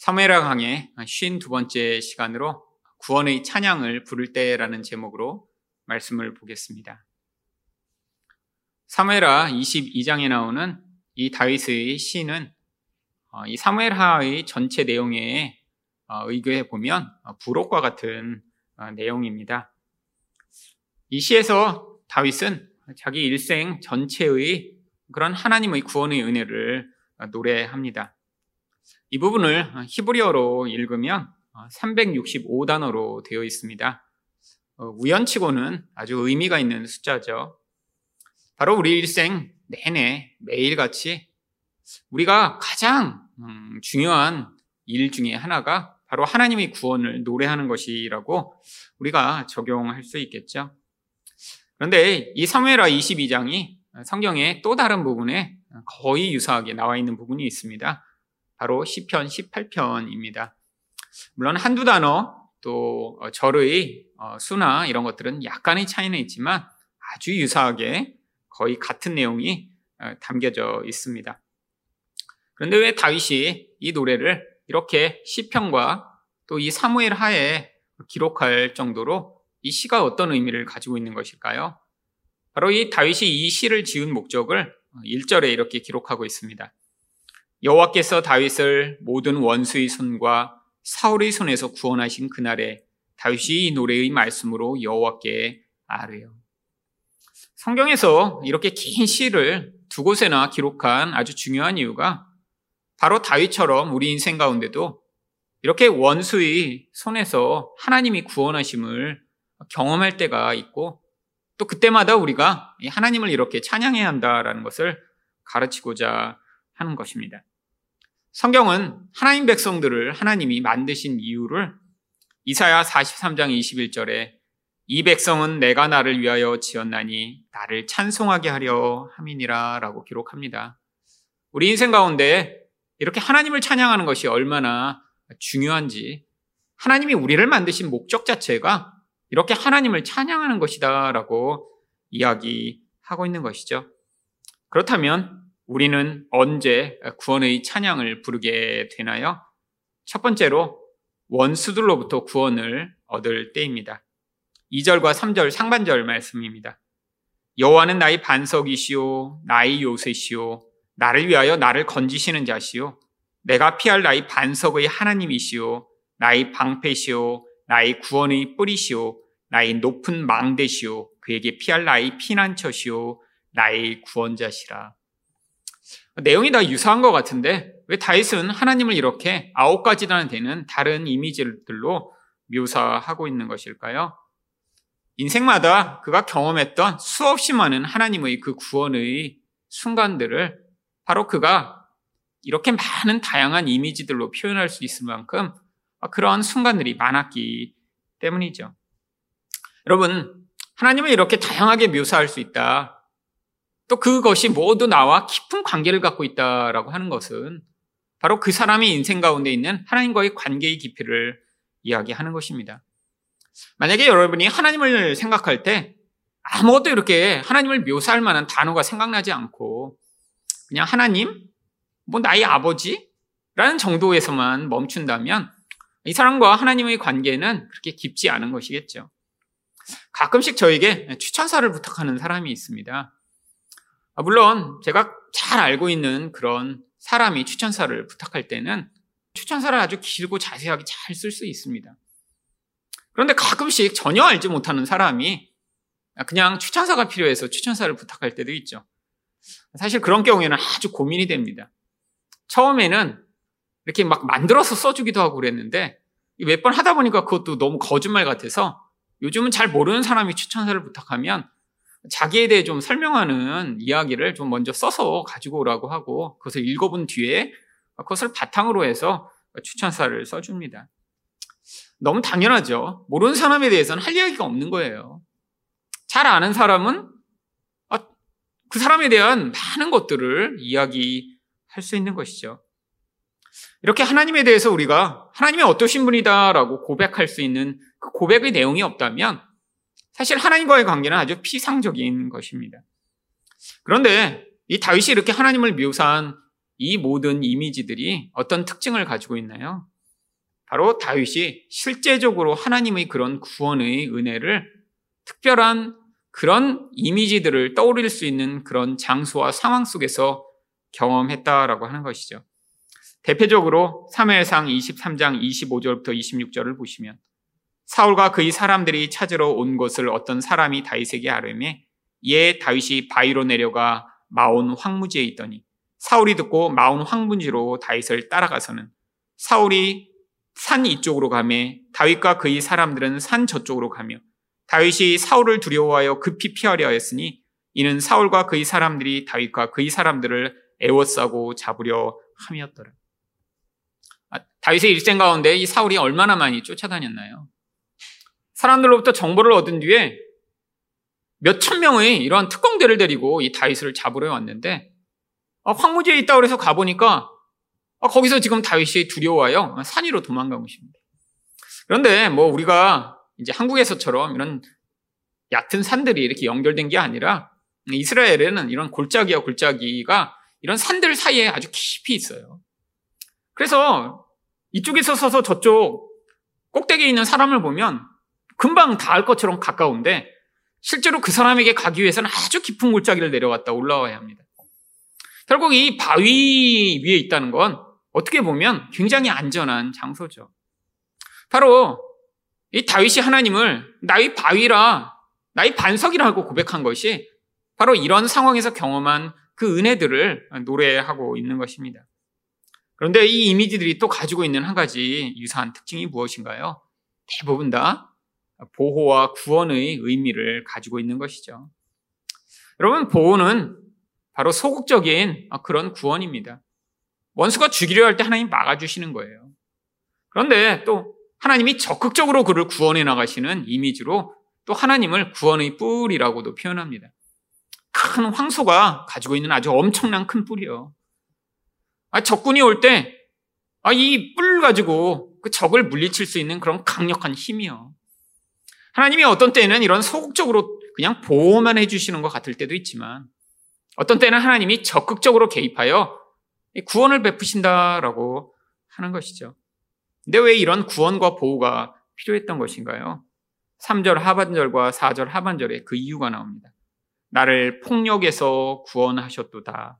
사무엘하 강의 52번째 시간으로 구원의 찬양을 부를 때라는 제목으로 말씀을 보겠습니다. 사무엘하 22장에 나오는 이 다윗의 시는 이 사무엘하의 전체 내용에 의거해 보면 부록과 같은 내용입니다. 이 시에서 다윗은 자기 일생 전체의 그런 하나님의 구원의 은혜를 노래합니다. 이 부분을 히브리어로 읽으면 365단어로 되어 있습니다. 우연치고는 아주 의미가 있는 숫자죠. 바로 우리 일생 내내 매일같이 우리가 가장 중요한 일 중에 하나가 바로 하나님의 구원을 노래하는 것이라고 우리가 적용할 수 있겠죠. 그런데 이 사무엘하 22장이 성경의 또 다른 부분에 거의 유사하게 나와 있는 부분이 있습니다. 바로 시편 18편입니다. 물론 한두 단어 또 절의 수나 이런 것들은 약간의 차이는 있지만 아주 유사하게 거의 같은 내용이 담겨져 있습니다. 그런데 왜 다윗이 이 노래를 이렇게 시편과 또 이 사무엘 하에 기록할 정도로 이 시가 어떤 의미를 가지고 있는 것일까요? 바로 이 다윗이 이 시를 지은 목적을 1절에 이렇게 기록하고 있습니다. 여호와께서 다윗을 모든 원수의 손과 사울의 손에서 구원하신 그날에 다윗이 이 노래의 말씀으로 여호와께 아뢰요. 성경에서 이렇게 긴 시를 두 곳에나 기록한 아주 중요한 이유가 바로 다윗처럼 우리 인생 가운데도 이렇게 원수의 손에서 하나님이 구원하심을 경험할 때가 있고 또 그때마다 우리가 하나님을 이렇게 찬양해야 한다라는 것을 가르치고자 하는 것입니다. 성경은 하나님 백성들을 하나님이 만드신 이유를 이사야 43장 21절에 이 백성은 내가 나를 위하여 지었나니 나를 찬송하게 하려 함이니라 라고 기록합니다. 우리 인생 가운데 이렇게 하나님을 찬양하는 것이 얼마나 중요한지 하나님이 우리를 만드신 목적 자체가 이렇게 하나님을 찬양하는 것이다 라고 이야기하고 있는 것이죠. 그렇다면 우리는 언제 구원의 찬양을 부르게 되나요? 첫 번째로 원수들로부터 구원을 얻을 때입니다. 2절과 3절 상반절 말씀입니다. 여호와는 나의 반석이시오 나의 요새시오 나를 위하여 나를 건지시는 자시오 내가 피할 나의 반석의 하나님이시오 나의 방패시오 나의 구원의 뿌리시오 나의 높은 망대시오 그에게 피할 나의 피난처시오 나의 구원자시라 내용이 다 유사한 것 같은데 왜 다윗은 하나님을 이렇게 아홉 가지나 되는 다른 이미지들로 묘사하고 있는 것일까요? 인생마다 그가 경험했던 수없이 많은 하나님의 그 구원의 순간들을 바로 그가 이렇게 많은 다양한 이미지들로 표현할 수 있을 만큼 그러한 순간들이 많았기 때문이죠. 여러분, 하나님을 이렇게 다양하게 묘사할 수 있다. 또 그것이 모두 나와 깊은 관계를 갖고 있다라고 하는 것은 바로 그 사람의 인생 가운데 있는 하나님과의 관계의 깊이를 이야기하는 것입니다. 만약에 여러분이 하나님을 생각할 때 아무것도 이렇게 하나님을 묘사할 만한 단어가 생각나지 않고 그냥 하나님, 뭐 나의 아버지? 라는 정도에서만 멈춘다면 이 사람과 하나님의 관계는 그렇게 깊지 않은 것이겠죠. 가끔씩 저에게 추천사를 부탁하는 사람이 있습니다. 아, 물론 제가 잘 알고 있는 그런 사람이 추천사를 부탁할 때는 추천사를 아주 길고 자세하게 잘 쓸 수 있습니다. 그런데 가끔씩 전혀 알지 못하는 사람이 그냥 추천사가 필요해서 추천사를 부탁할 때도 있죠. 사실 그런 경우에는 아주 고민이 됩니다. 처음에는 이렇게 막 만들어서 써주기도 하고 그랬는데 몇 번 하다 보니까 그것도 너무 거짓말 같아서 요즘은 잘 모르는 사람이 추천사를 부탁하면 자기에 대해 좀 설명하는 이야기를 좀 먼저 써서 가지고 오라고 하고 그것을 읽어본 뒤에 그것을 바탕으로 해서 추천사를 써줍니다. 너무 당연하죠. 모르는 사람에 대해서는 할 이야기가 없는 거예요. 잘 아는 사람은 아, 그 사람에 대한 많은 것들을 이야기할 수 있는 것이죠. 이렇게 하나님에 대해서 우리가 하나님이 어떠신 분이다라고 고백할 수 있는 그 고백의 내용이 없다면 사실 하나님과의 관계는 아주 피상적인 것입니다. 그런데 이 다윗이 이렇게 하나님을 묘사한 이 모든 이미지들이 어떤 특징을 가지고 있나요? 바로 다윗이 실제적으로 하나님의 그런 구원의 은혜를 특별한 그런 이미지들을 떠올릴 수 있는 그런 장소와 상황 속에서 경험했다라고 하는 것이죠. 대표적으로 3회상 23장 25절부터 26절을 보시면 사울과 그의 사람들이 찾으러 온 것을 어떤 사람이 다윗에게 아뢰매 예 다윗이 바위로 내려가 마온 황무지에 있더니 사울이 듣고 마온 황무지로 다윗을 따라가서는 사울이 산 이쪽으로 가매 다윗과 그의 사람들은 산 저쪽으로 가며 다윗이 사울을 두려워하여 급히 피하려 하였으니 이는 사울과 그의 사람들이 다윗과 그의 사람들을 애워싸고 잡으려 함이었더라. 아, 다윗의 일생 가운데 이 사울이 얼마나 많이 쫓아다녔나요? 사람들로부터 정보를 얻은 뒤에 몇천 명의 이러한 특공대를 데리고 이 다윗을 잡으러 왔는데 아, 황무지에 있다 그래서 가보니까 아, 거기서 지금 다윗이 두려워하여 산 위로 도망간 것입니다. 그런데 뭐 우리가 이제 한국에서처럼 이런 얕은 산들이 이렇게 연결된 게 아니라 이스라엘에는 이런 골짜기와 골짜기가 이런 산들 사이에 아주 깊이 있어요. 그래서 이쪽에서 서서 저쪽 꼭대기에 있는 사람을 보면 금방 닿을 것처럼 가까운데 실제로 그 사람에게 가기 위해서는 아주 깊은 골짜기를 내려갔다 올라와야 합니다. 결국 이 바위 위에 있다는 건 어떻게 보면 굉장히 안전한 장소죠. 바로 이 다윗이 하나님을 나의 바위라, 나의 반석이라고 고백한 것이 바로 이런 상황에서 경험한 그 은혜들을 노래하고 있는 것입니다. 그런데 이 이미지들이 또 가지고 있는 한 가지 유사한 특징이 무엇인가요? 대부분 다 보호와 구원의 의미를 가지고 있는 것이죠. 여러분, 보호는 바로 소극적인 그런 구원입니다. 원수가 죽이려 할 때 하나님 막아주시는 거예요. 그런데 또 하나님이 적극적으로 그를 구원해 나가시는 이미지로 또 하나님을 구원의 뿔이라고도 표현합니다. 큰 황소가 가지고 있는 아주 엄청난 큰 뿔이요. 아, 적군이 올 때, 아, 이 뿔 가지고 그 적을 물리칠 수 있는 그런 강력한 힘이요. 하나님이 어떤 때는 이런 소극적으로 그냥 보호만 해주시는 것 같을 때도 있지만, 어떤 때는 하나님이 적극적으로 개입하여 구원을 베푸신다라고 하는 것이죠. 근데 왜 이런 구원과 보호가 필요했던 것인가요? 3절 하반절과 4절 하반절에 그 이유가 나옵니다. 나를 폭력에서 구원하셨도다.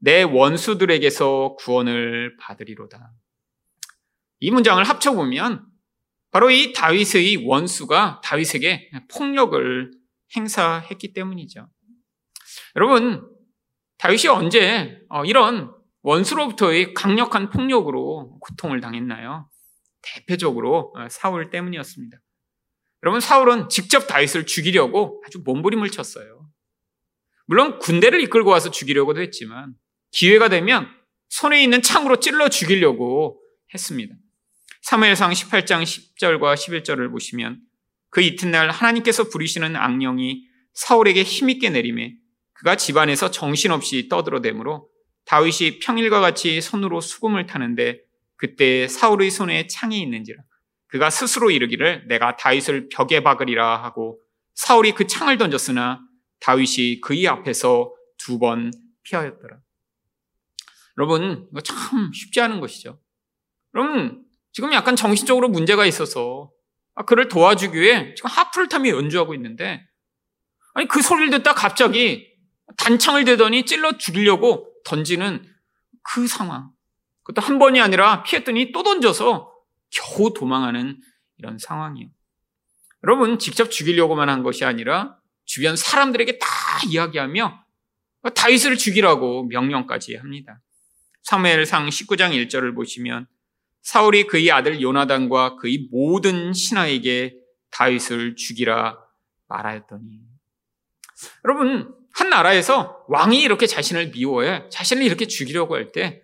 내 원수들에게서 구원을 받으리로다. 이 문장을 합쳐보면 바로 이 다윗의 원수가 다윗에게 폭력을 행사했기 때문이죠. 여러분, 다윗이 언제 어, 이런 원수로부터의 강력한 폭력으로 고통을 당했나요? 대표적으로 어, 사울 때문이었습니다. 여러분, 사울은 직접 다윗을 죽이려고 아주 몸부림을 쳤어요. 물론 군대를 이끌고 와서 죽이려고도 했지만 기회가 되면 손에 있는 창으로 찔러 죽이려고 했습니다. 사무엘상 18장 10절과 11절을 보시면 그 이튿날 하나님께서 부리시는 악령이 사울에게 힘있게 내림에 그가 집안에서 정신없이 떠들어대므로 다윗이 평일과 같이 손으로 수금을 타는데 그때 사울의 손에 창이 있는지라 그가 스스로 이르기를 내가 다윗을 벽에 박으리라 하고 사울이 그 창을 던졌으나 다윗이 그의 앞에서 두 번 피하였더라. 여러분 이거 참 쉽지 않은 것이죠. 여러분 지금 약간 정신적으로 문제가 있어서 아, 그를 도와주기 위해 지금 하프를 타며 연주하고 있는데 아니 그 소리를 듣다 갑자기 단창을 대더니 찔러 죽이려고 던지는 그 상황. 그것도 한 번이 아니라 피했더니 또 던져서 겨우 도망하는 이런 상황이에요. 여러분, 직접 죽이려고만 한 것이 아니라 주변 사람들에게 다 이야기하며 다윗을 죽이라고 명령까지 합니다. 사무엘상 19장 1절을 보시면 사울이 그의 아들 요나단과 그의 모든 신하에게 다윗을 죽이라 말하였더니 여러분 한 나라에서 왕이 이렇게 자신을 미워해 자신을 이렇게 죽이려고 할 때,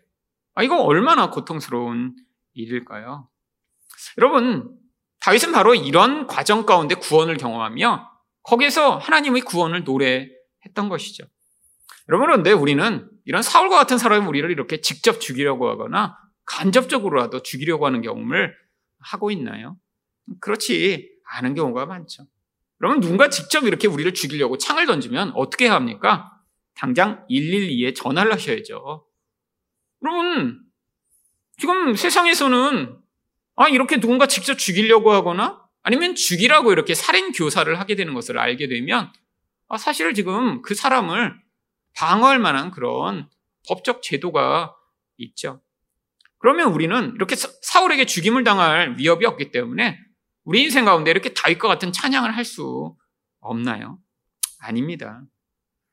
아, 이거 얼마나 고통스러운 일일까요? 여러분, 다윗은 바로 이런 과정 가운데 구원을 경험하며 거기에서 하나님의 구원을 노래했던 것이죠. 여러분, 그런데 우리는 이런 사울과 같은 사람이 우리를 이렇게 직접 죽이려고 하거나 간접적으로라도 죽이려고 하는 경험을 하고 있나요? 그렇지 않은 경우가 많죠. 그러면 누군가 직접 이렇게 우리를 죽이려고 창을 던지면 어떻게 합니까? 당장 112에 전화를 하셔야죠. 여러분, 지금 세상에서는 아, 이렇게 누군가 직접 죽이려고 하거나 아니면 죽이라고 이렇게 살인 교사를 하게 되는 것을 알게 되면 아, 사실 지금 그 사람을 방어할 만한 그런 법적 제도가 있죠. 그러면 우리는 이렇게 사울에게 죽임을 당할 위협이 없기 때문에 우리 인생 가운데 이렇게 다윗과 같은 찬양을 할 수 없나요? 아닙니다.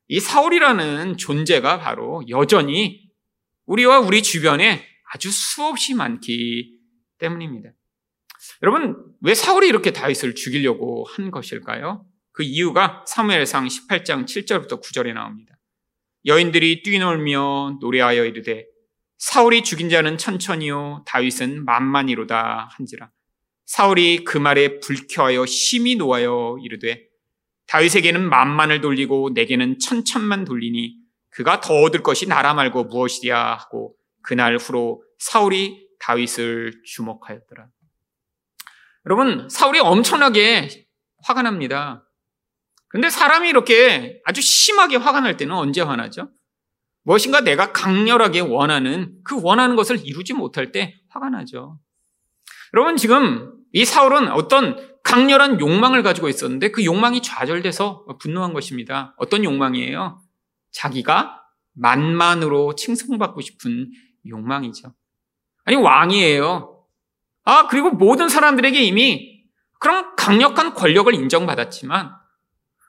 이 사울이라는 존재가 바로 여전히 우리와 우리 주변에 아주 수없이 많기 때문입니다. 여러분, 왜 사울이 이렇게 다윗을 죽이려고 한 것일까요? 그 이유가 사무엘상 18장 7절부터 9절에 나옵니다. 여인들이 뛰놀며 노래하여 이르되 사울이 죽인 자는 천천히요 다윗은 만만이로다 한지라 사울이 그 말에 불쾌하여 심히 놓아여 이르되 다윗에게는 만만을 돌리고 내게는 천천만 돌리니 그가 더 얻을 것이 나라 말고 무엇이랴 하고 그날 후로 사울이 다윗을 주목하였더라. 여러분, 사울이 엄청나게 화가 납니다. 근데 사람이 이렇게 아주 심하게 화가 날 때는 언제 화나죠? 무엇인가 내가 강렬하게 원하는 그 원하는 것을 이루지 못할 때 화가 나죠. 여러분, 지금 이 사울은 어떤 강렬한 욕망을 가지고 있었는데 그 욕망이 좌절돼서 분노한 것입니다. 어떤 욕망이에요? 자기가 만만으로 칭송받고 싶은 욕망이죠. 아니, 왕이에요. 아, 그리고 모든 사람들에게 이미 그런 강력한 권력을 인정받았지만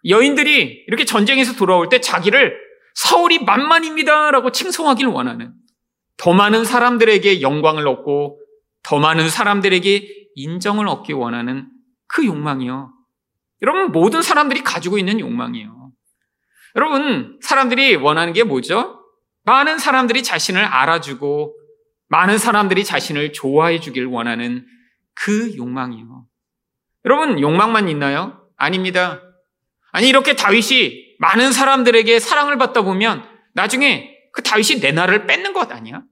여인들이 이렇게 전쟁에서 돌아올 때 자기를 사울이 만만입니다라고 칭송하기를 원하는 더 많은 사람들에게 영광을 얻고 더 많은 사람들에게 인정을 얻기 원하는 그 욕망이요. 여러분, 모든 사람들이 가지고 있는 욕망이요. 여러분, 사람들이 원하는 게 뭐죠? 많은 사람들이 자신을 알아주고, 많은 사람들이 자신을 좋아해 주길 원하는 그 욕망이요. 여러분, 욕망만 있나요? 아닙니다. 아니, 이렇게 다윗이 많은 사람들에게 사랑을 받다 보면 나중에 그 다윗이 내 나라를 뺏는 것 아니야?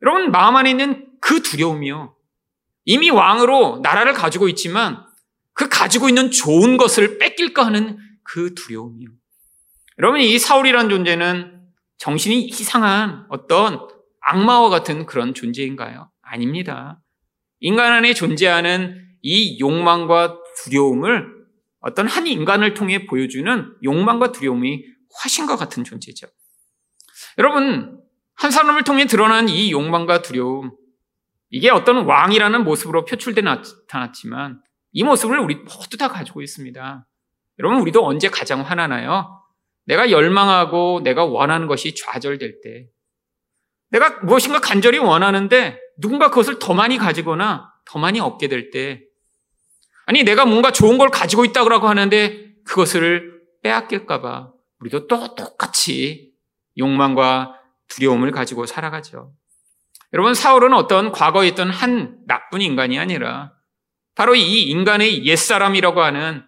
여러분, 마음 안에 있는 그 두려움이요. 이미 왕으로 나라를 가지고 있지만 그 가지고 있는 좋은 것을 뺏길까 하는 그 두려움이요. 여러분, 이 사울이란 존재는 정신이 이상한 어떤 악마와 같은 그런 존재인가요? 아닙니다. 인간 안에 존재하는 이 욕망과 두려움을 어떤 한 인간을 통해 보여주는 욕망과 두려움이 화신과 같은 존재죠. 여러분, 한 사람을 통해 드러난 이 욕망과 두려움, 이게 어떤 왕이라는 모습으로 표출돼 나타났지만 이 모습을 우리 모두 다 가지고 있습니다. 여러분, 우리도 언제 가장 화나나요? 내가 열망하고 내가 원하는 것이 좌절될 때, 내가 무엇인가 간절히 원하는데 누군가 그것을 더 많이 가지거나 더 많이 얻게 될 때, 아니, 내가 뭔가 좋은 걸 가지고 있다고 하는데 그것을 빼앗길까봐 우리도 또 똑같이 욕망과 두려움을 가지고 살아가죠. 여러분, 사울은 어떤 과거에 있던 한 나쁜 인간이 아니라 바로 이 인간의 옛사람이라고 하는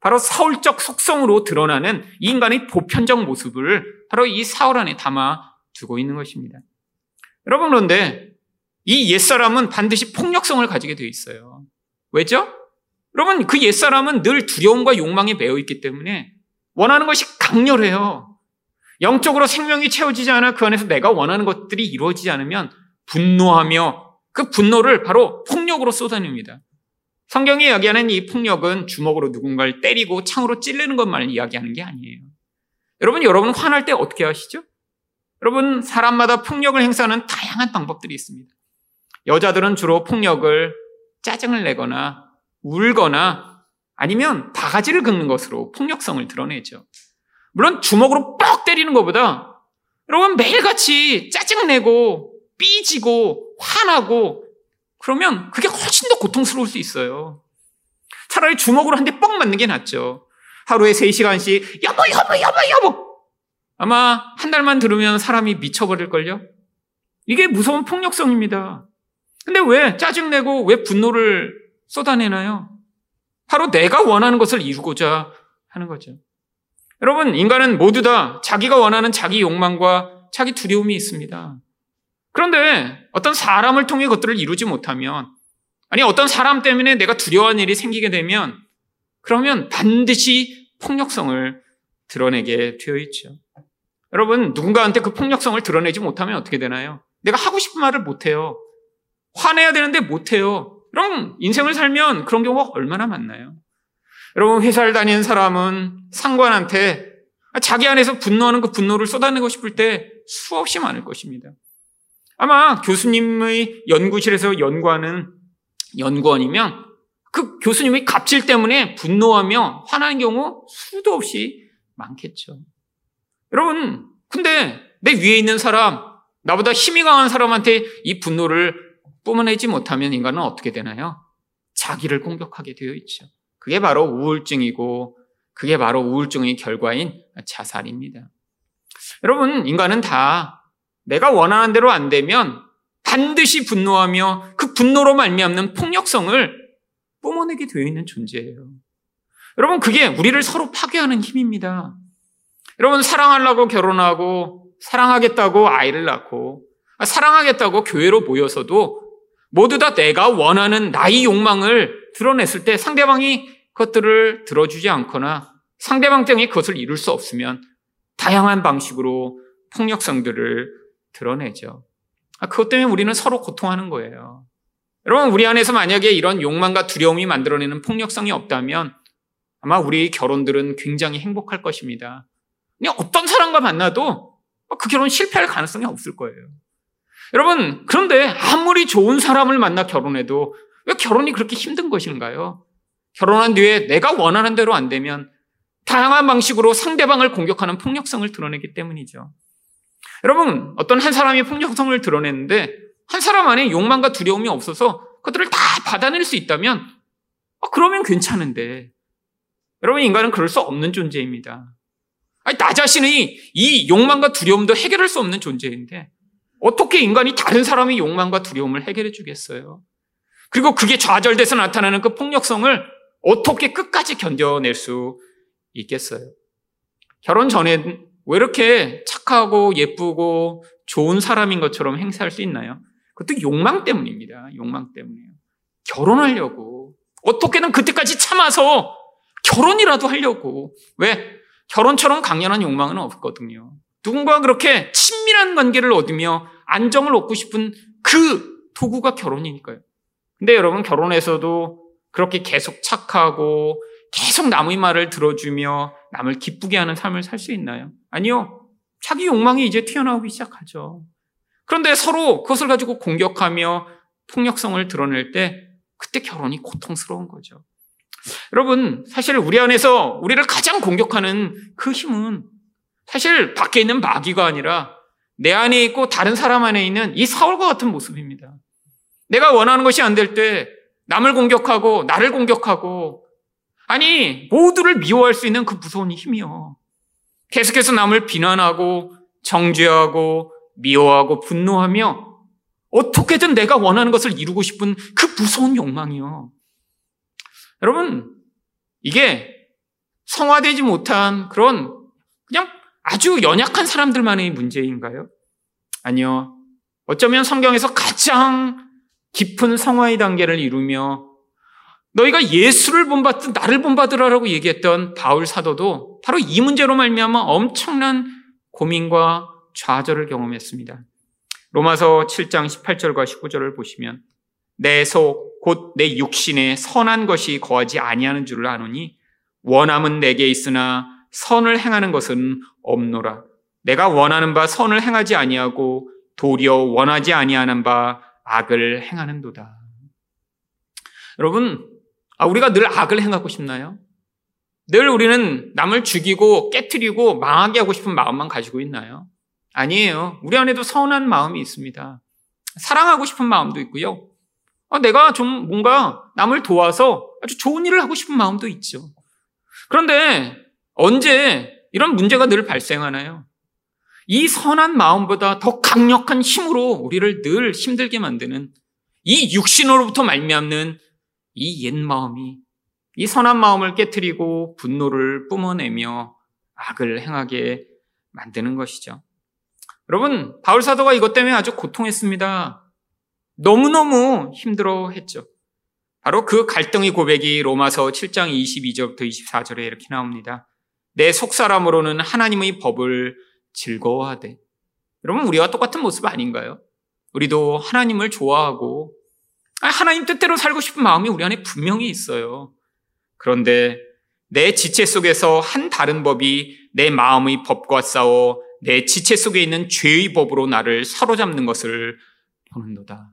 바로 사울적 속성으로 드러나는 이 인간의 보편적 모습을 바로 이 사울 안에 담아 두고 있는 것입니다. 여러분, 그런데 이 옛사람은 반드시 폭력성을 가지게 되어 있어요. 왜죠? 여러분, 그 옛사람은 늘 두려움과 욕망에 매여 있기 때문에 원하는 것이 강렬해요. 영적으로 생명이 채워지지 않아 그 안에서 내가 원하는 것들이 이루어지지 않으면 분노하며 그 분노를 바로 폭력으로 쏟아냅니다. 성경이 이야기하는 이 폭력은 주먹으로 누군가를 때리고 창으로 찔르는 것만 이야기하는 게 아니에요. 여러분, 여러분 화날 때 어떻게 하시죠? 여러분, 사람마다 폭력을 행사하는 다양한 방법들이 있습니다. 여자들은 주로 폭력을 짜증을 내거나 울거나 아니면 바가지를 긁는 것으로 폭력성을 드러내죠. 물론 주먹으로 뻑 때리는 것보다 여러분 매일같이 짜증내고 삐지고 화나고 그러면 그게 훨씬 더 고통스러울 수 있어요. 차라리 주먹으로 한대뻥 맞는 게 낫죠. 하루에 3시간씩 여보 여보 여보 여보 아마 한 달만 들으면 사람이 미쳐버릴걸요? 이게 무서운 폭력성입니다. 근데 왜 짜증내고 왜 분노를 쏟아내나요? 바로 내가 원하는 것을 이루고자 하는 거죠. 여러분, 인간은 모두 다 자기가 원하는 자기 욕망과 자기 두려움이 있습니다. 그런데 어떤 사람을 통해 그것들을 이루지 못하면, 아니, 어떤 사람 때문에 내가 두려워하는 일이 생기게 되면, 그러면 반드시 폭력성을 드러내게 되어 있죠. 여러분, 누군가한테 그 폭력성을 드러내지 못하면 어떻게 되나요? 내가 하고 싶은 말을 못해요. 화내야 되는데 못해요. 그럼 인생을 살면 그런 경우가 얼마나 많나요? 여러분, 회사를 다니는 사람은 상관한테 자기 안에서 분노하는 그 분노를 쏟아내고 싶을 때 수없이 많을 것입니다. 아마 교수님의 연구실에서 연구하는 연구원이면 그 교수님의 갑질 때문에 분노하며 화나는 경우 수도 없이 많겠죠. 여러분, 근데 내 위에 있는 사람, 나보다 힘이 강한 사람한테 이 분노를 뿜어내지 못하면 인간은 어떻게 되나요? 자기를 공격하게 되어 있죠. 그게 바로 우울증이고, 그게 바로 우울증의 결과인 자살입니다. 여러분, 인간은 다 내가 원하는 대로 안 되면 반드시 분노하며 그 분노로 말미암는 폭력성을 뿜어내게 되어 있는 존재예요. 여러분, 그게 우리를 서로 파괴하는 힘입니다. 여러분, 사랑하려고 결혼하고, 사랑하겠다고 아이를 낳고, 사랑하겠다고 교회로 모여서도 모두 다 내가 원하는 나의 욕망을 드러냈을 때 상대방이 그것들을 들어주지 않거나 상대방 때문에 그것을 이룰 수 없으면 다양한 방식으로 폭력성들을 드러내죠. 아, 그것 때문에 우리는 서로 고통하는 거예요. 여러분, 우리 안에서 만약에 이런 욕망과 두려움이 만들어내는 폭력성이 없다면 아마 우리 결혼들은 굉장히 행복할 것입니다. 어떤 사람과 만나도 그 결혼 실패할 가능성이 없을 거예요. 여러분, 그런데 아무리 좋은 사람을 만나 결혼해도 왜 결혼이 그렇게 힘든 것인가요? 결혼한 뒤에 내가 원하는 대로 안 되면 다양한 방식으로 상대방을 공격하는 폭력성을 드러내기 때문이죠. 여러분, 어떤 한 사람이 폭력성을 드러냈는데 한 사람 안에 욕망과 두려움이 없어서 그들을 다 받아낼 수 있다면 어, 그러면 괜찮은데 여러분 인간은 그럴 수 없는 존재입니다. 아니, 나 자신의 이 욕망과 두려움도 해결할 수 없는 존재인데 어떻게 인간이 다른 사람의 욕망과 두려움을 해결해 주겠어요? 그리고 그게 좌절돼서 나타나는 그 폭력성을 어떻게 끝까지 견뎌낼 수 있겠어요? 결혼 전에 왜 이렇게 착하고 예쁘고 좋은 사람인 것처럼 행세할 수 있나요? 그것도 욕망 때문입니다. 욕망 때문에요. 결혼하려고. 어떻게든 그때까지 참아서 결혼이라도 하려고. 왜? 결혼처럼 강렬한 욕망은 없거든요. 누군가 그렇게 친밀한 관계를 얻으며 안정을 얻고 싶은 그 도구가 결혼이니까요. 근데 여러분 결혼해서도 그렇게 계속 착하고 계속 남의 말을 들어주며 남을 기쁘게 하는 삶을 살 수 있나요? 아니요. 자기 욕망이 이제 튀어나오기 시작하죠. 그런데 서로 그것을 가지고 공격하며 폭력성을 드러낼 때 그때 결혼이 고통스러운 거죠. 여러분, 사실 우리 안에서 우리를 가장 공격하는 그 힘은 사실 밖에 있는 마귀가 아니라 내 안에 있고 다른 사람 안에 있는 이 사울과 같은 모습입니다. 내가 원하는 것이 안 될 때 남을 공격하고 나를 공격하고 아니 모두를 미워할 수 있는 그 무서운 힘이요. 계속해서 남을 비난하고 정죄하고 미워하고 분노하며 어떻게든 내가 원하는 것을 이루고 싶은 그 무서운 욕망이요. 여러분, 이게 성화되지 못한 그런 그냥 아주 연약한 사람들만의 문제인가요? 아니요. 어쩌면 성경에서 가장 깊은 성화의 단계를 이루며 너희가 예수를 본받든 나를 본받으라라고 얘기했던 바울 사도도 바로 이 문제로 말미암아 엄청난 고민과 좌절을 경험했습니다. 로마서 7장 18절과 19절을 보시면 내 속 곧 내 육신에 선한 것이 거하지 아니하는 줄을 아노니 원함은 내게 있으나 선을 행하는 것은 없노라. 내가 원하는 바 선을 행하지 아니하고 도리어 원하지 아니하는 바 악을 행하는도다. 여러분, 아, 우리가 늘 악을 행하고 싶나요? 늘 우리는 남을 죽이고 깨뜨리고 망하게 하고 싶은 마음만 가지고 있나요? 아니에요. 우리 안에도 선한 마음이 있습니다. 사랑하고 싶은 마음도 있고요. 아, 내가 좀 뭔가 남을 도와서 아주 좋은 일을 하고 싶은 마음도 있죠. 그런데 언제 이런 문제가 늘 발생하나요? 이 선한 마음보다 더 강력한 힘으로 우리를 늘 힘들게 만드는 이 육신으로부터 말미암는 이 옛 마음이 이 선한 마음을 깨뜨리고 분노를 뿜어내며 악을 행하게 만드는 것이죠. 여러분, 바울 사도가 이것 때문에 아주 고통했습니다. 너무너무 힘들어 했죠. 바로 그 갈등의 고백이 로마서 7장 22절부터 24절에 이렇게 나옵니다. 내 속사람으로는 하나님의 법을 즐거워하되. 여러분, 우리와 똑같은 모습 아닌가요? 우리도 하나님을 좋아하고 하나님 뜻대로 살고 싶은 마음이 우리 안에 분명히 있어요. 그런데 내 지체 속에서 한 다른 법이 내 마음의 법과 싸워 내 지체 속에 있는 죄의 법으로 나를 사로잡는 것을 보는도다.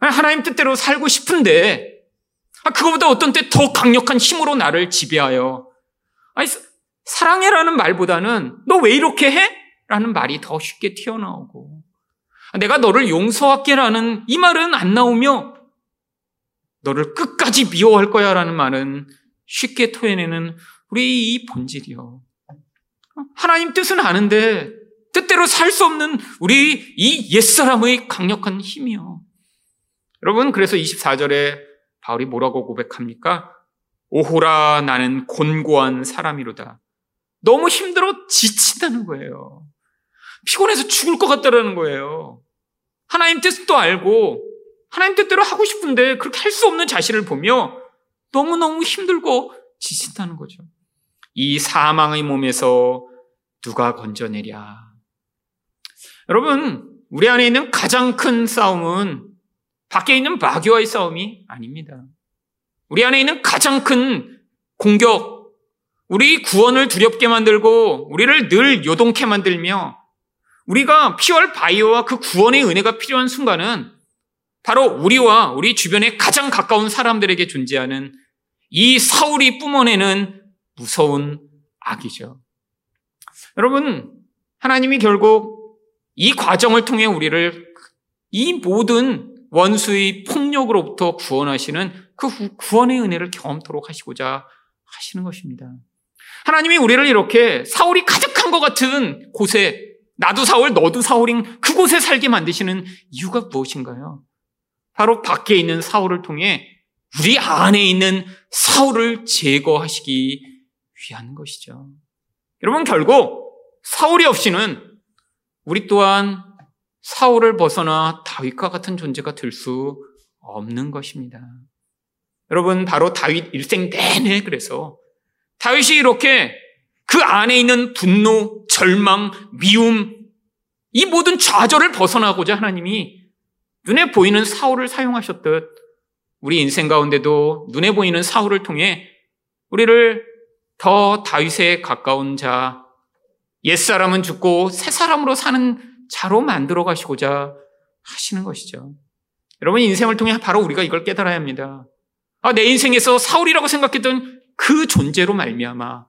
하나님 뜻대로 살고 싶은데 그거보다 어떤 때 더 강력한 힘으로 나를 지배하여 사랑해라는 말보다는 너 왜 이렇게 해? 라는 말이 더 쉽게 튀어나오고 내가 너를 용서할게라는 이 말은 안 나오며 너를 끝까지 미워할 거야 라는 말은 쉽게 토해내는 우리 이 본질이요. 하나님 뜻은 아는데 뜻대로 살 수 없는 우리 이 옛사람의 강력한 힘이요. 여러분, 그래서 24절에 바울이 뭐라고 고백합니까? 오호라 나는 곤고한 사람이로다. 너무 힘들어 지친다는 거예요. 피곤해서 죽을 것 같다라는 거예요. 하나님 뜻도 알고 하나님 뜻대로 하고 싶은데 그렇게 할 수 없는 자신을 보며 너무너무 힘들고 지친다는 거죠. 이 사망의 몸에서 누가 건져내랴. 여러분, 우리 안에 있는 가장 큰 싸움은 밖에 있는 마귀와의 싸움이 아닙니다. 우리 안에 있는 가장 큰 공격, 우리 구원을 두렵게 만들고 우리를 늘 요동케 만들며 우리가 피월 바이오와 그 구원의 은혜가 필요한 순간은 바로 우리와 우리 주변에 가장 가까운 사람들에게 존재하는 이 사울이 뿜어내는 무서운 악이죠. 여러분, 하나님이 결국 이 과정을 통해 우리를 이 모든 원수의 폭력으로부터 구원하시는 그 구원의 은혜를 경험토록 하시고자 하시는 것입니다. 하나님이 우리를 이렇게 사울이 가득한 것 같은 곳에 나도 사울, 너도 사울인 그곳에 살게 만드시는 이유가 무엇인가요? 바로 밖에 있는 사울을 통해 우리 안에 있는 사울을 제거하시기 위한 것이죠. 여러분, 결국 사울이 없이는 우리 또한 사울을 벗어나 다윗과 같은 존재가 될 수 없는 것입니다. 여러분, 바로 다윗 일생 내내 그래서 다윗이 이렇게 그 안에 있는 분노, 절망, 미움, 이 모든 좌절을 벗어나고자 하나님이 눈에 보이는 사울을 사용하셨듯 우리 인생 가운데도 눈에 보이는 사울을 통해 우리를 더 다윗에 가까운 자, 옛사람은 죽고 새사람으로 사는 자로 만들어 가시고자 하시는 것이죠. 여러분 인생을 통해 바로 우리가 이걸 깨달아야 합니다. 아, 내 인생에서 사울이라고 생각했던 그 존재로 말미암아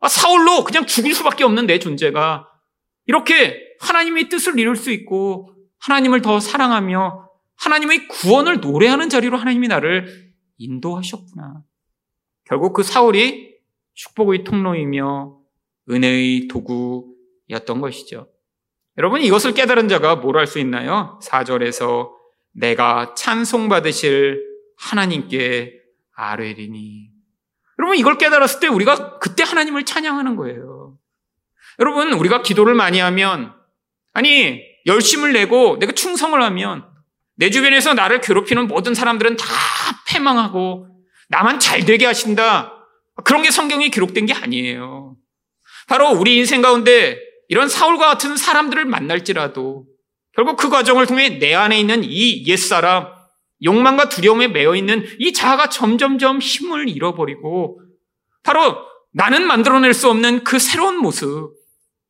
아, 사울로 그냥 죽을 수밖에 없는 내 존재가 이렇게 하나님의 뜻을 이룰 수 있고 하나님을 더 사랑하며 하나님의 구원을 노래하는 자리로 하나님이 나를 인도하셨구나. 결국 그 사울이 축복의 통로이며 은혜의 도구였던 것이죠. 여러분 이것을 깨달은 자가 뭘 할 수 있나요? 4절에서 내가 찬송받으실 하나님께 아뢰리니. 여러분 이걸 깨달았을 때 우리가 그때 하나님을 찬양하는 거예요. 여러분 우리가 기도를 많이 하면 아니 열심을 내고 내가 충성을 하면 내 주변에서 나를 괴롭히는 모든 사람들은 다 패망하고 나만 잘 되게 하신다. 그런 게 성경에 기록된 게 아니에요. 바로 우리 인생 가운데 이런 사울과 같은 사람들을 만날지라도 결국 그 과정을 통해 내 안에 있는 이 옛사람, 욕망과 두려움에 매여 있는 이 자아가 점점점 힘을 잃어버리고 바로 나는 만들어낼 수 없는 그 새로운 모습,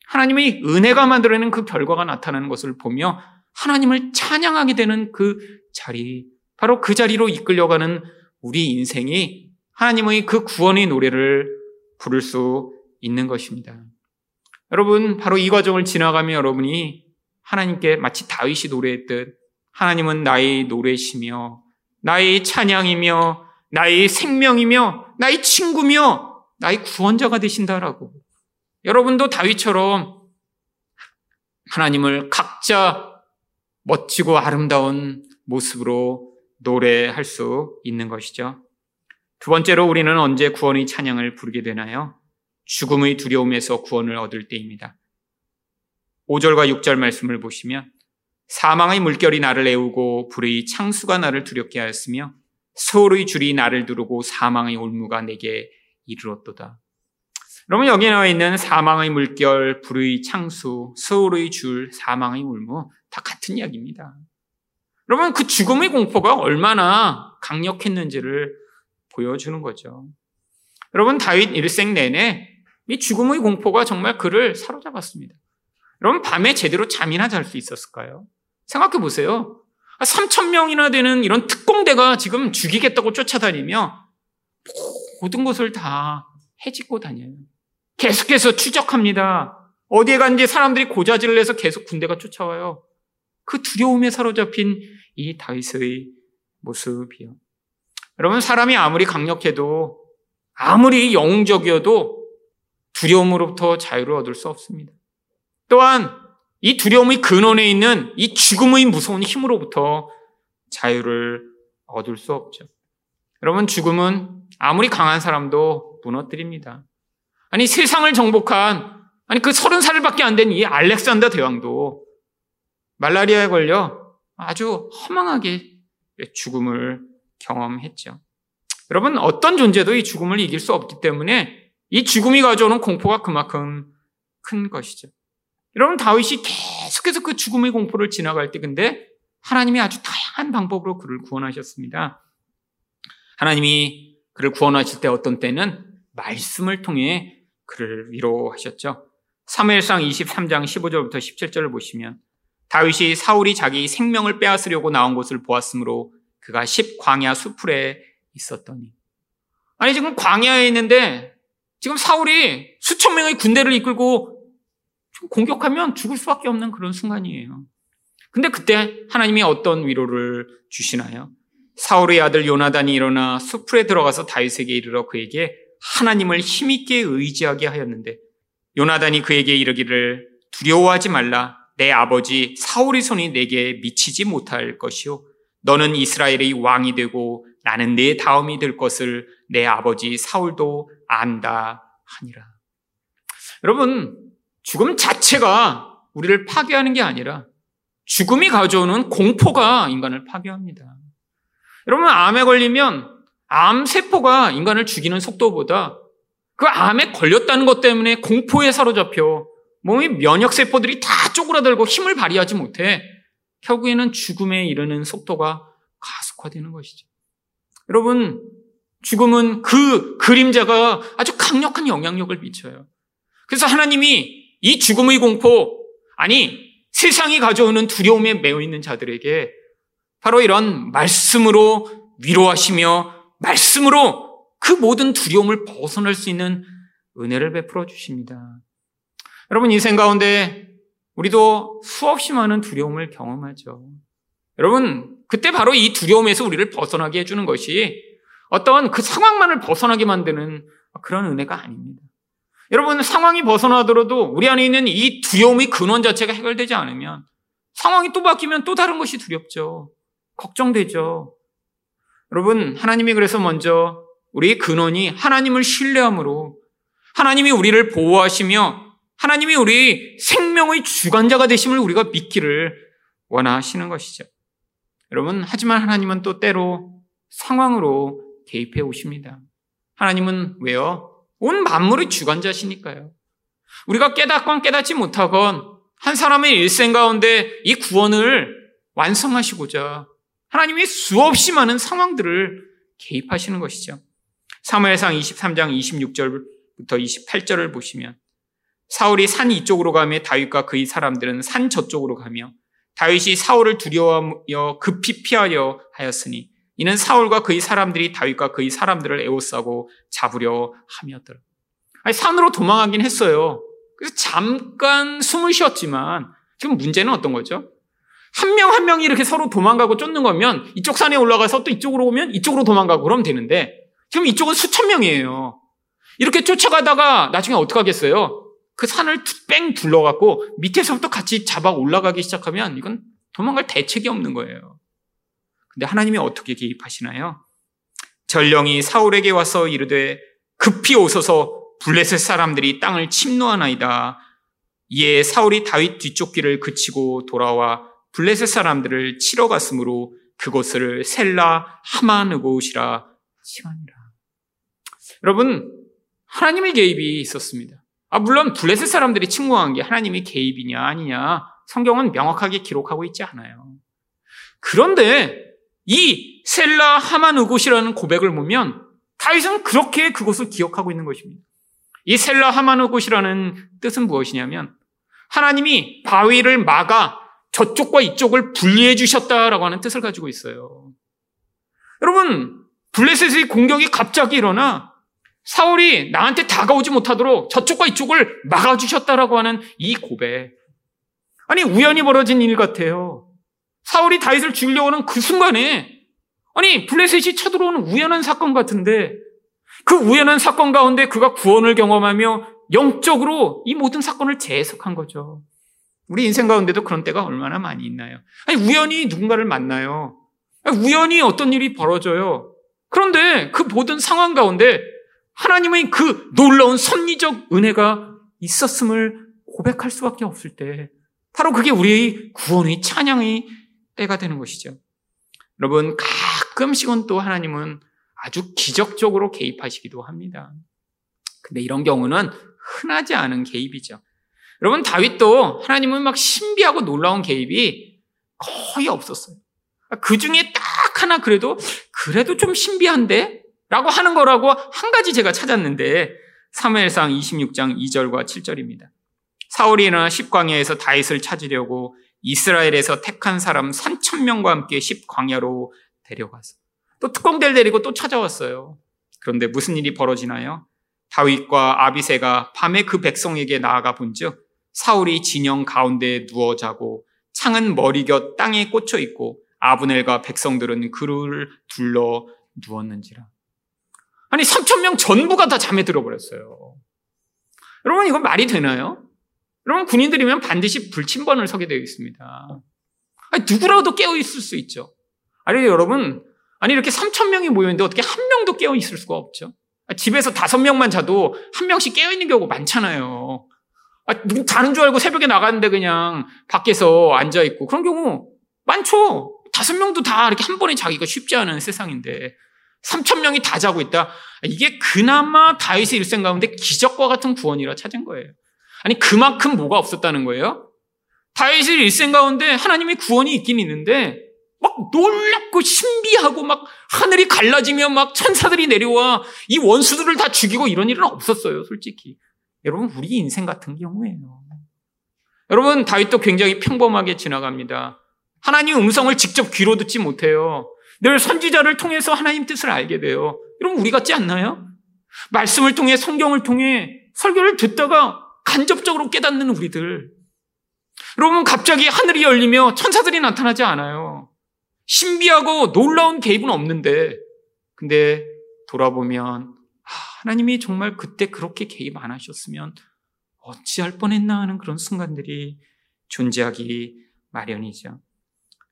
하나님의 은혜가 만들어내는 그 결과가 나타나는 것을 보며 하나님을 찬양하게 되는 그 자리, 바로 그 자리로 이끌려가는 우리 인생이 하나님의 그 구원의 노래를 부를 수 있는 것입니다. 여러분, 바로 이 과정을 지나가며 여러분이 하나님께 마치 다윗이 노래했듯 하나님은 나의 노래시며 나의 찬양이며 나의 생명이며 나의 친구며 나의 구원자가 되신다라고. 여러분도 다윗처럼 하나님을 각자 멋지고 아름다운 모습으로 노래할 수 있는 것이죠. 두 번째로 우리는 언제 구원의 찬양을 부르게 되나요? 죽음의 두려움에서 구원을 얻을 때입니다. 5절과 6절 말씀을 보시면 사망의 물결이 나를 애우고 불의 창수가 나를 두렵게 하였으며 서울의 줄이 나를 두르고 사망의 올무가 내게 이르렀도다. 여러분 여기 나와 있는 사망의 물결, 불의 창수, 서울의 줄, 사망의 올무 다 같은 이야기입니다. 여러분, 그 죽음의 공포가 얼마나 강력했는지를 보여주는 거죠. 여러분, 다윗 일생 내내 이 죽음의 공포가 정말 그를 사로잡았습니다. 여러분, 밤에 제대로 잠이나 잘 수 있었을까요? 생각해 보세요. 3천 명이나 되는 이런 특 공대가 지금 죽이겠다고 쫓아다니며 모든 것을 다 해짓고 다녀요. 계속해서 추적합니다. 어디에 간지 사람들이 고자질을 해서 계속 군대가 쫓아와요. 그 두려움에 사로잡힌 이 다윗의 모습이요. 여러분, 사람이 아무리 강력해도, 아무리 영웅적이어도 두려움으로부터 자유를 얻을 수 없습니다. 또한 이 두려움의 근원에 있는 이 죽음의 무서운 힘으로부터 자유를 얻을 수 없죠. 여러분, 죽음은 아무리 강한 사람도 무너뜨립니다. 아니, 세상을 정복한, 아니, 그 서른 살밖에 안 된 이 알렉산더 대왕도 말라리아에 걸려 아주 허망하게 죽음을 경험했죠. 여러분, 어떤 존재도 이 죽음을 이길 수 없기 때문에 이 죽음이 가져오는 공포가 그만큼 큰 것이죠. 여러분, 다윗이 계속해서 그 죽음의 공포를 지나갈 때 근데 하나님이 아주 다양한 방법으로 그를 구원하셨습니다. 하나님이 그를 구원하실 때 어떤 때는 말씀을 통해 그를 위로하셨죠. 3무엘상 23장 15절부터 17절을 보시면 다윗이 사울이 자기 생명을 빼앗으려고 나온 것을 보았으므로 그가 십 광야 수풀에 있었더니 아니 지금 광야에 있는데 지금 사울이 수천 명의 군대를 이끌고 공격하면 죽을 수밖에 없는 그런 순간이에요. 근데 그때 하나님이 어떤 위로를 주시나요? 사울의 아들 요나단이 일어나 수풀에 들어가서 다윗에게 이르러 그에게 하나님을 힘있게 의지하게 하였는데 요나단이 그에게 이르기를 두려워하지 말라 내 아버지 사울의 손이 내게 미치지 못할 것이요 너는 이스라엘의 왕이 되고 나는 내 다음이 될 것을 내 아버지 사울도 안다 하니라. 여러분 죽음 자체가 우리를 파괴하는 게 아니라 죽음이 가져오는 공포가 인간을 파괴합니다. 여러분, 암에 걸리면 암세포가 인간을 죽이는 속도보다 그 암에 걸렸다는 것 때문에 공포에 사로잡혀 몸의 면역세포들이 다 쪼그라들고 힘을 발휘하지 못해 결국에는 죽음에 이르는 속도가 가속화되는 것이죠. 여러분, 죽음은 그 그림자가 아주 강력한 영향력을 미쳐요. 그래서 하나님이 이 죽음의 공포, 아니, 세상이 가져오는 두려움에 매여 있는 자들에게 바로 이런 말씀으로 위로하시며 말씀으로 그 모든 두려움을 벗어날 수 있는 은혜를 베풀어 주십니다. 여러분, 인생 가운데 우리도 수없이 많은 두려움을 경험하죠. 여러분, 그때 바로 이 두려움에서 우리를 벗어나게 해주는 것이 어떤 그 상황만을 벗어나게 만드는 그런 은혜가 아닙니다. 여러분 상황이 벗어나더라도 우리 안에 있는 이 두려움의 근원 자체가 해결되지 않으면 상황이 또 바뀌면 또 다른 것이 두렵죠. 걱정되죠. 여러분 하나님이 그래서 먼저 우리의 근원이 하나님을 신뢰함으로 하나님이 우리를 보호하시며 하나님이 우리 생명의 주관자가 되심을 우리가 믿기를 원하시는 것이죠. 여러분 하지만 하나님은 또 때로 상황으로 개입해 오십니다. 하나님은 왜요? 온 만물의 주관자시니까요. 우리가 깨닫건 깨닫지 못하건 한 사람의 일생 가운데 이 구원을 완성하시고자 하나님이 수없이 많은 상황들을 개입하시는 것이죠. 사무엘상 23장 26절부터 28절을 보시면 사울이 산 이쪽으로 가며 다윗과 그의 사람들은 산 저쪽으로 가며 다윗이 사울을 두려워하여 급히 피하려 하였으니 이는 사울과 그의 사람들이 다윗과 그의 사람들을 에워싸고 잡으려 함이었더라. 아니, 산으로 도망가긴 했어요. 그래서 잠깐 숨을 쉬었지만 지금 문제는 어떤 거죠? 한 명 한 명이 이렇게 서로 도망가고 쫓는 거면 이쪽 산에 올라가서 또 이쪽으로 오면 이쪽으로 도망가고 그러면 되는데 지금 이쪽은 수천 명이에요. 이렇게 쫓아가다가 나중에 어떻게 하겠어요? 그 산을 뺑 둘러갖고 밑에서부터 같이 잡아 올라가기 시작하면 이건 도망갈 대책이 없는 거예요. 근데 하나님이 어떻게 개입하시나요? 전령이 사울에게 와서 이르되 급히 오소서 블레셋 사람들이 땅을 침노하나이다. 이에 사울이 다윗 뒤쪽 길을 그치고 돌아와 블레셋 사람들을 치러 갔으므로 그곳을 셀라 하마느고시라 칭하니라. 여러분 하나님의 개입이 있었습니다. 아 물론 블레셋 사람들이 침공한 게 하나님의 개입이냐 아니냐 성경은 명확하게 기록하고 있지 않아요. 그런데 이 셀라 하마누곳이라는 고백을 보면 다윗은 그렇게 그것을 기억하고 있는 것입니다. 이 셀라 하마누곳이라는 뜻은 무엇이냐면 하나님이 바위를 막아 저쪽과 이쪽을 분리해 주셨다라고 하는 뜻을 가지고 있어요. 여러분, 블레셋의 공격이 갑자기 일어나 사울이 나한테 다가오지 못하도록 저쪽과 이쪽을 막아주셨다라고 하는 이 고백. 아니, 우연히 벌어진 일 같아요. 사울이 다윗을 죽이려고 하는 그 순간에, 아니, 블레셋이 쳐들어오는 우연한 사건 같은데, 그 우연한 사건 가운데 그가 구원을 경험하며 영적으로 이 모든 사건을 재해석한 거죠. 우리 인생 가운데도 그런 때가 얼마나 많이 있나요? 아니, 우연히 누군가를 만나요. 우연히 어떤 일이 벌어져요. 그런데 그 모든 상황 가운데 하나님의 그 놀라운 섭리적 은혜가 있었음을 고백할 수밖에 없을 때 바로 그게 우리의 구원의 찬양의 때가 되는 것이죠. 여러분 가끔씩은 또 하나님은 아주 기적적으로 개입하시기도 합니다. 근데 이런 경우는 흔하지 않은 개입이죠. 여러분 다윗도 하나님은 막 신비하고 놀라운 개입이 거의 없었어요. 그 중에 딱 하나 그래도 그래도 좀 신비한데 라고 하는 거라고 한 가지 제가 찾았는데 사무엘상 26장 2절과 7절입니다. 사울이 일어나 십광야에서 다윗을 찾으려고 이스라엘에서 택한 사람 3천 명과 함께 십광야로 데려가서 또 특공대를 데리고 또 찾아왔어요. 그런데 무슨 일이 벌어지나요? 다윗과 아비세가 밤에 그 백성에게 나아가 본즉 사울이 진영 가운데 누워 자고 창은 머리 곁 땅에 꽂혀 있고 아브넬과 백성들은 그를 둘러 누웠는지라. 아니 3천 명 전부가 다 잠에 들어버렸어요. 여러분 이건 말이 되나요? 여러분 군인들이면 반드시 불침번을 서게 되어 있습니다. 아니, 누구라도 깨어 있을 수 있죠. 아니 여러분 아니 이렇게 3천 명이 모였는데 어떻게 한 명도 깨어 있을 수가 없죠? 집에서 다섯 명만 자도 한 명씩 깨어 있는 경우가 많잖아요. 아, 자는 줄 알고 새벽에 나갔는데 그냥 밖에서 앉아 있고 그런 경우 많죠. 다섯 명도 다 이렇게 한 번에 자기가 쉽지 않은 세상인데 3천 명이 다 자고 있다. 이게 그나마 다윗의 일생 가운데 기적과 같은 구원이라 찾은 거예요. 아니 그만큼 뭐가 없었다는 거예요? 다윗의 일생 가운데 하나님의 구원이 있긴 있는데 막 놀랍고 신비하고 막 하늘이 갈라지며 막 천사들이 내려와 이 원수들을 다 죽이고 이런 일은 없었어요, 솔직히. 여러분 우리 인생 같은 경우에요. 여러분 다윗도 굉장히 평범하게 지나갑니다. 하나님 음성을 직접 귀로 듣지 못해요. 늘 선지자를 통해서 하나님 뜻을 알게 돼요. 여러분 우리 같지 않나요? 말씀을 통해 성경을 통해 설교를 듣다가 간접적으로 깨닫는 우리들. 여러분 갑자기 하늘이 열리며 천사들이 나타나지 않아요. 신비하고 놀라운 개입은 없는데 근데 돌아보면 하나님이 정말 그때 그렇게 개입 안 하셨으면 어찌할 뻔했나 하는 그런 순간들이 존재하기 마련이죠.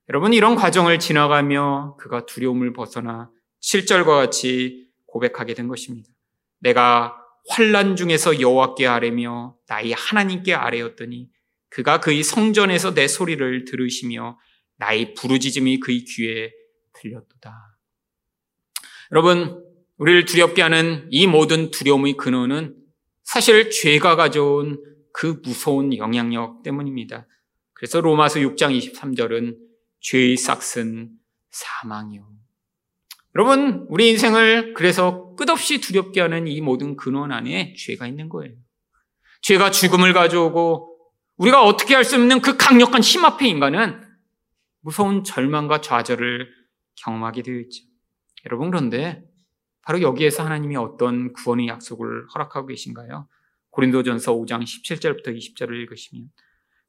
여러분 이런 과정을 지나가며 그가 두려움을 벗어나 7절과 같이 고백하게 된 것입니다. 내가 환란 중에서 여호와께 아뢰며 나의 하나님께 아뢰었더니 그가 그의 성전에서 내 소리를 들으시며 나의 부르짖음이 그의 귀에 들렸도다. 여러분 우리를 두렵게 하는 이 모든 두려움의 근원은 사실 죄가 가져온 그 무서운 영향력 때문입니다. 그래서 로마서 6장 23절은 죄의 싹은 사망이요. 여러분, 우리 인생을 그래서 끝없이 두렵게 하는 이 모든 근원 안에 죄가 있는 거예요. 죄가 죽음을 가져오고 우리가 어떻게 할 수 없는 그 강력한 힘 앞에 인간은 무서운 절망과 좌절을 경험하게 되어 있죠. 여러분, 그런데 바로 여기에서 하나님이 어떤 구원의 약속을 허락하고 계신가요? 고린도전서 5장 17절부터 20절을 읽으시면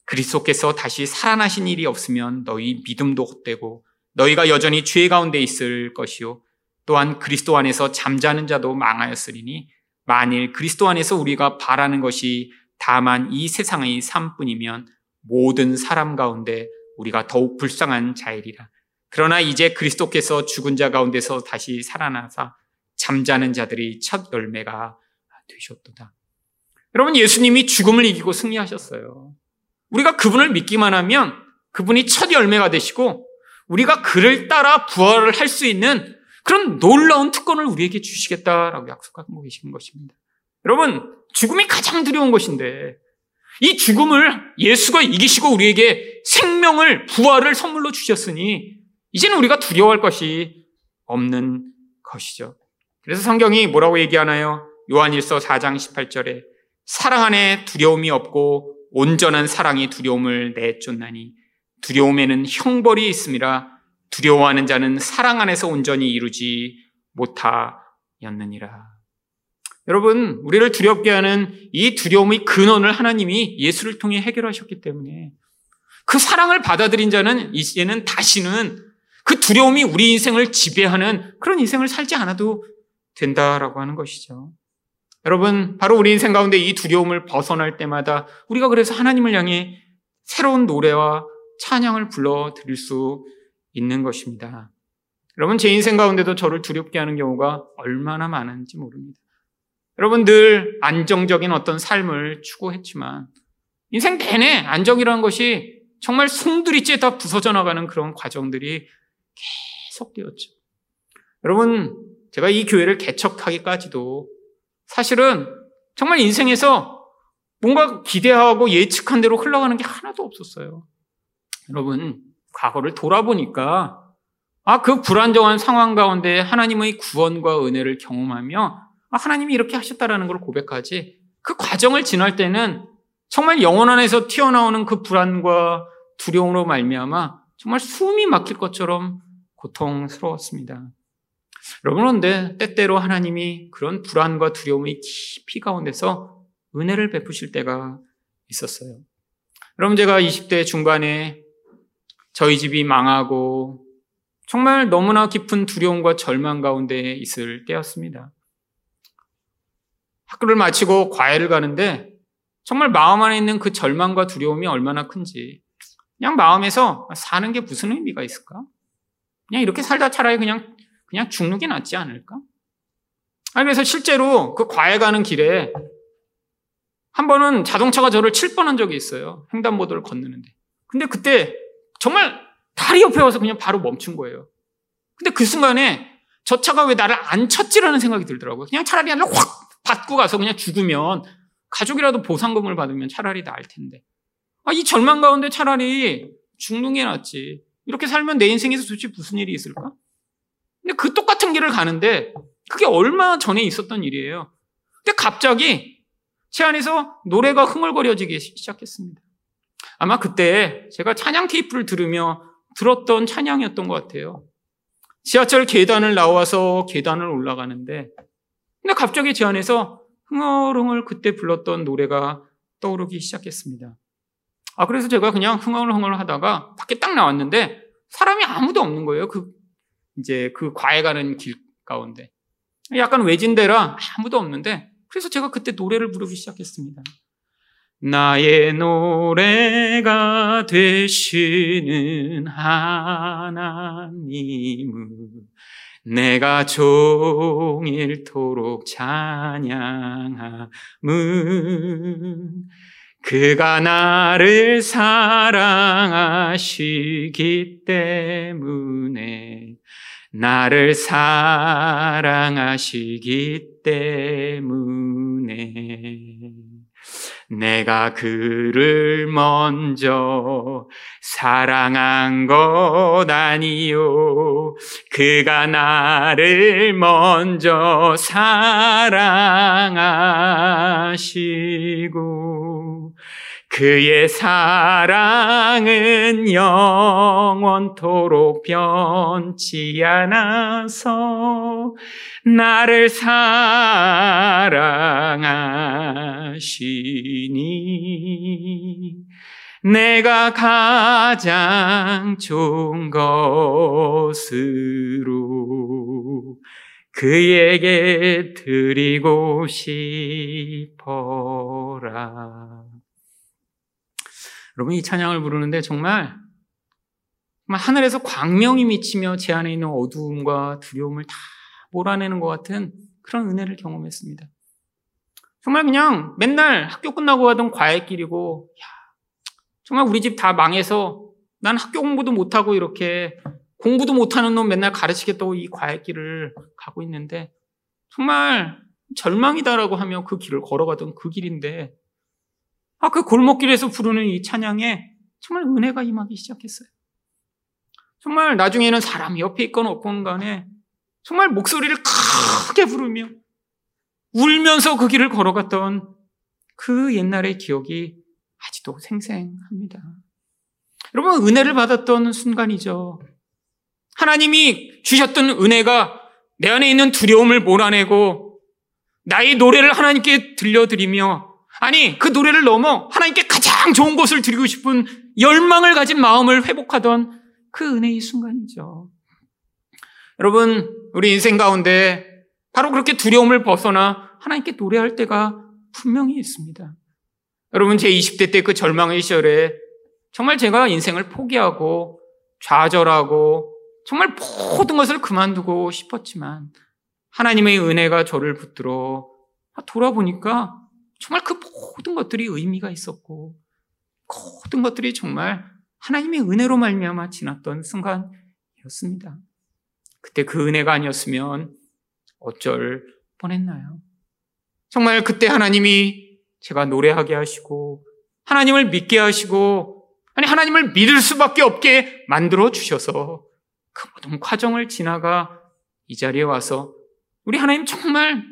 그리스도께서 다시 살아나신 일이 없으면 너희 믿음도 헛되고 너희가 여전히 죄 가운데 있을 것이요 또한 그리스도 안에서 잠자는 자도 망하였으리니 만일 그리스도 안에서 우리가 바라는 것이 다만 이 세상의 삶뿐이면 모든 사람 가운데 우리가 더욱 불쌍한 자이리라. 그러나 이제 그리스도께서 죽은 자 가운데서 다시 살아나사 잠자는 자들이 첫 열매가 되셨도다. 여러분 예수님이 죽음을 이기고 승리하셨어요. 우리가 그분을 믿기만 하면 그분이 첫 열매가 되시고 우리가 그를 따라 부활을 할 수 있는 그런 놀라운 특권을 우리에게 주시겠다라고 약속하고 계신 것입니다. 여러분, 죽음이 가장 두려운 것인데 이 죽음을 예수가 이기시고 우리에게 생명을, 부활을 선물로 주셨으니 이제는 우리가 두려워할 것이 없는 것이죠. 그래서 성경이 뭐라고 얘기하나요? 요한일서 4장 18절에 사랑 안에 두려움이 없고 온전한 사랑이 두려움을 내쫓나니 두려움에는 형벌이 있음이라 두려워하는 자는 사랑 안에서 온전히 이루지 못하였느니라. 여러분, 우리를 두렵게 하는 이 두려움의 근원을 하나님이 예수를 통해 해결하셨기 때문에 그 사랑을 받아들인 자는 이제는 다시는 그 두려움이 우리 인생을 지배하는 그런 인생을 살지 않아도 된다라고 하는 것이죠. 여러분, 바로 우리 인생 가운데 이 두려움을 벗어날 때마다 우리가 그래서 하나님을 향해 새로운 노래와 찬양을 불러 드릴 수 있는 것입니다. 여러분, 제 인생 가운데도 저를 두렵게 하는 경우가 얼마나 많은지 모릅니다. 여러분 늘 안정적인 어떤 삶을 추구했지만 인생 내내 안정이라는 것이 정말 송두리째 다 부서져 나가는 그런 과정들이 계속되었죠. 여러분, 제가 이 교회를 개척하기까지도 사실은 정말 인생에서 뭔가 기대하고 예측한 대로 흘러가는 게 하나도 없었어요. 여러분, 과거를 돌아보니까 아, 그 불안정한 상황 가운데 하나님의 구원과 은혜를 경험하며 아, 하나님이 이렇게 하셨다라는 걸 고백하지 그 과정을 지날 때는 정말 영혼 안에서 튀어나오는 그 불안과 두려움으로 말미암아 정말 숨이 막힐 것처럼 고통스러웠습니다. 여러분 그런데 때때로 하나님이 그런 불안과 두려움의 깊이 가운데서 은혜를 베푸실 때가 있었어요. 여러분 제가 20대 중반에 저희 집이 망하고 정말 너무나 깊은 두려움과 절망 가운데 있을 때였습니다. 학교를 마치고 과외를 가는데 정말 마음 안에 있는 그 절망과 두려움이 얼마나 큰지 그냥 마음에서 사는 게 무슨 의미가 있을까? 그냥 이렇게 살다 차라리 그냥 그냥 죽는 게 낫지 않을까? 아니 그래서 실제로 그 과외 가는 길에 한 번은 자동차가 저를 칠 뻔한 적이 있어요. 횡단보도를 건너는데. 근데 그때 정말 다리 옆에 와서 그냥 바로 멈춘 거예요. 근데 그 순간에 저 차가 왜 나를 안 쳤지라는 생각이 들더라고요. 그냥 차라리 나를 확 받고 가서 그냥 죽으면 가족이라도 보상금을 받으면 차라리 나을 텐데. 아, 이 절망 가운데 차라리 죽는 게 낫지. 이렇게 살면 내 인생에서 도대체 무슨 일이 있을까? 근데 그 똑같은 길을 가는데 그게 얼마 전에 있었던 일이에요. 근데 갑자기 제 안에서 노래가 흥얼거려지기 시작했습니다. 아마 그때 제가 찬양 테이프를 들으며 들었던 찬양이었던 것 같아요. 지하철 계단을 나와서 계단을 올라가는데 근데 갑자기 제 안에서 흥얼흥얼 그때 불렀던 노래가 떠오르기 시작했습니다. 아, 그래서 제가 그냥 흥얼흥얼 하다가 밖에 딱 나왔는데 사람이 아무도 없는 거예요. 그, 이제 그 과외 가는 길 가운데. 약간 외진데라 아무도 없는데 그래서 제가 그때 노래를 부르기 시작했습니다. 나의 노래가 되시는 하나님을 내가 종일토록 찬양함은 그가 나를 사랑하시기 때문에 나를 사랑하시기 때문에 내가 그를 먼저 사랑한 것 아니요. 그가 나를 먼저 사랑하시고 그의 사랑은 영원토록 변치 않아서 나를 사랑하시니 내가 가장 좋은 것으로 그에게 드리고 싶어라. 여러분 이 찬양을 부르는데 정말 정말 하늘에서 광명이 미치며 제 안에 있는 어두움과 두려움을 다 몰아내는 것 같은 그런 은혜를 경험했습니다. 정말 그냥 맨날 학교 끝나고 가던 과외길이고 야, 정말 우리 집 다 망해서 난 학교 공부도 못하고 이렇게 공부도 못하는 놈 맨날 가르치겠다고 이 과외길을 가고 있는데 정말 절망이다라고 하며 그 길을 걸어가던 그 길인데 아, 그 골목길에서 부르는 이 찬양에 정말 은혜가 임하기 시작했어요. 정말 나중에는 사람 옆에 있건 없건 간에 정말 목소리를 크게 부르며 울면서 그 길을 걸어갔던 그 옛날의 기억이 아직도 생생합니다. 여러분, 은혜를 받았던 순간이죠. 하나님이 주셨던 은혜가 내 안에 있는 두려움을 몰아내고 나의 노래를 하나님께 들려드리며 아니, 그 노래를 넘어 하나님께 가장 좋은 것을 드리고 싶은 열망을 가진 마음을 회복하던 그 은혜의 순간이죠. 여러분, 우리 인생 가운데 바로 그렇게 두려움을 벗어나 하나님께 노래할 때가 분명히 있습니다. 여러분, 제 20대 때 그 절망의 시절에 정말 제가 인생을 포기하고 좌절하고 정말 모든 것을 그만두고 싶었지만 하나님의 은혜가 저를 붙들어 돌아보니까 정말 그 모든 것들이 의미가 있었고 모든 것들이 정말 하나님의 은혜로 말미암아 지났던 순간이었습니다. 그때 그 은혜가 아니었으면 어쩔 뻔했나요? 정말 그때 하나님이 제가 노래하게 하시고 하나님을 믿게 하시고 아니 하나님을 믿을 수밖에 없게 만들어 주셔서 그 모든 과정을 지나가 이 자리에 와서 우리 하나님 정말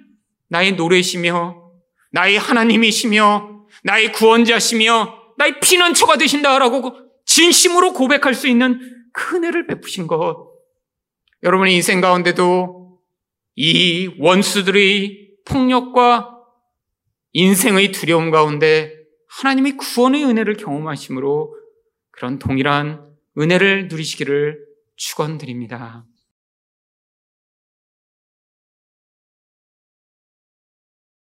나의 노래시며 나의 하나님이시며 나의 구원자시며 나의 피난처가 되신다라고 진심으로 고백할 수 있는 그 은혜를 베푸신 것. 여러분의 인생 가운데도 이 원수들의 폭력과 인생의 두려움 가운데 하나님의 구원의 은혜를 경험하심으로 그런 동일한 은혜를 누리시기를 축원드립니다.